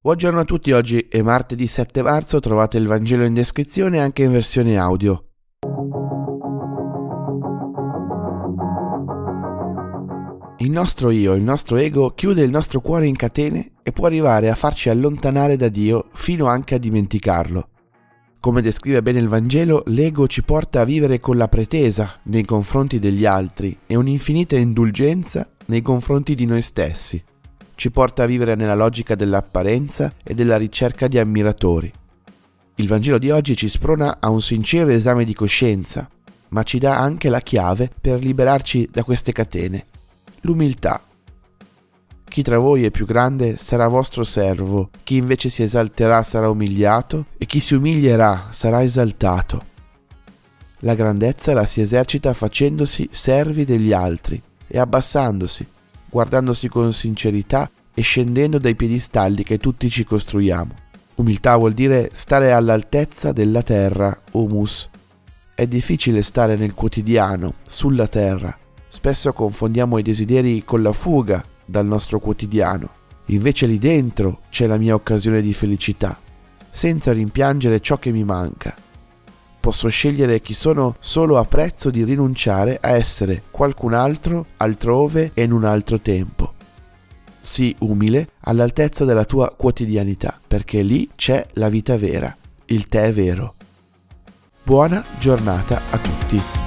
Buongiorno a tutti, oggi è martedì 7 marzo, trovate il Vangelo in descrizione anche in versione audio. Il nostro io, il nostro ego, chiude il nostro cuore in catene e può arrivare a farci allontanare da Dio fino anche a dimenticarlo. Come descrive bene il Vangelo, l'ego ci porta a vivere con la pretesa nei confronti degli altri e un'infinita indulgenza nei confronti di noi stessi ci porta a vivere nella logica dell'apparenza e della ricerca di ammiratori. Il Vangelo di oggi ci sprona a un sincero esame di coscienza, ma ci dà anche la chiave per liberarci da queste catene, l'umiltà. Chi tra voi è più grande sarà vostro servo, chi invece si esalterà sarà umiliato e chi si umilierà sarà esaltato. La grandezza la si esercita facendosi servi degli altri e abbassandosi, guardandosi con sincerità e scendendo dai piedistalli che tutti ci costruiamo. Umiltà vuol dire stare all'altezza della terra, humus. È difficile stare nel quotidiano, sulla terra. Spesso confondiamo i desideri con la fuga dal nostro quotidiano. Invece lì dentro c'è la mia occasione di felicità, senza rimpiangere ciò che mi manca. Posso scegliere chi sono solo a prezzo di rinunciare a essere qualcun altro altrove e in un altro tempo. Sii umile all'altezza della tua quotidianità, perché lì c'è la vita vera, il te vero. Buona giornata a tutti.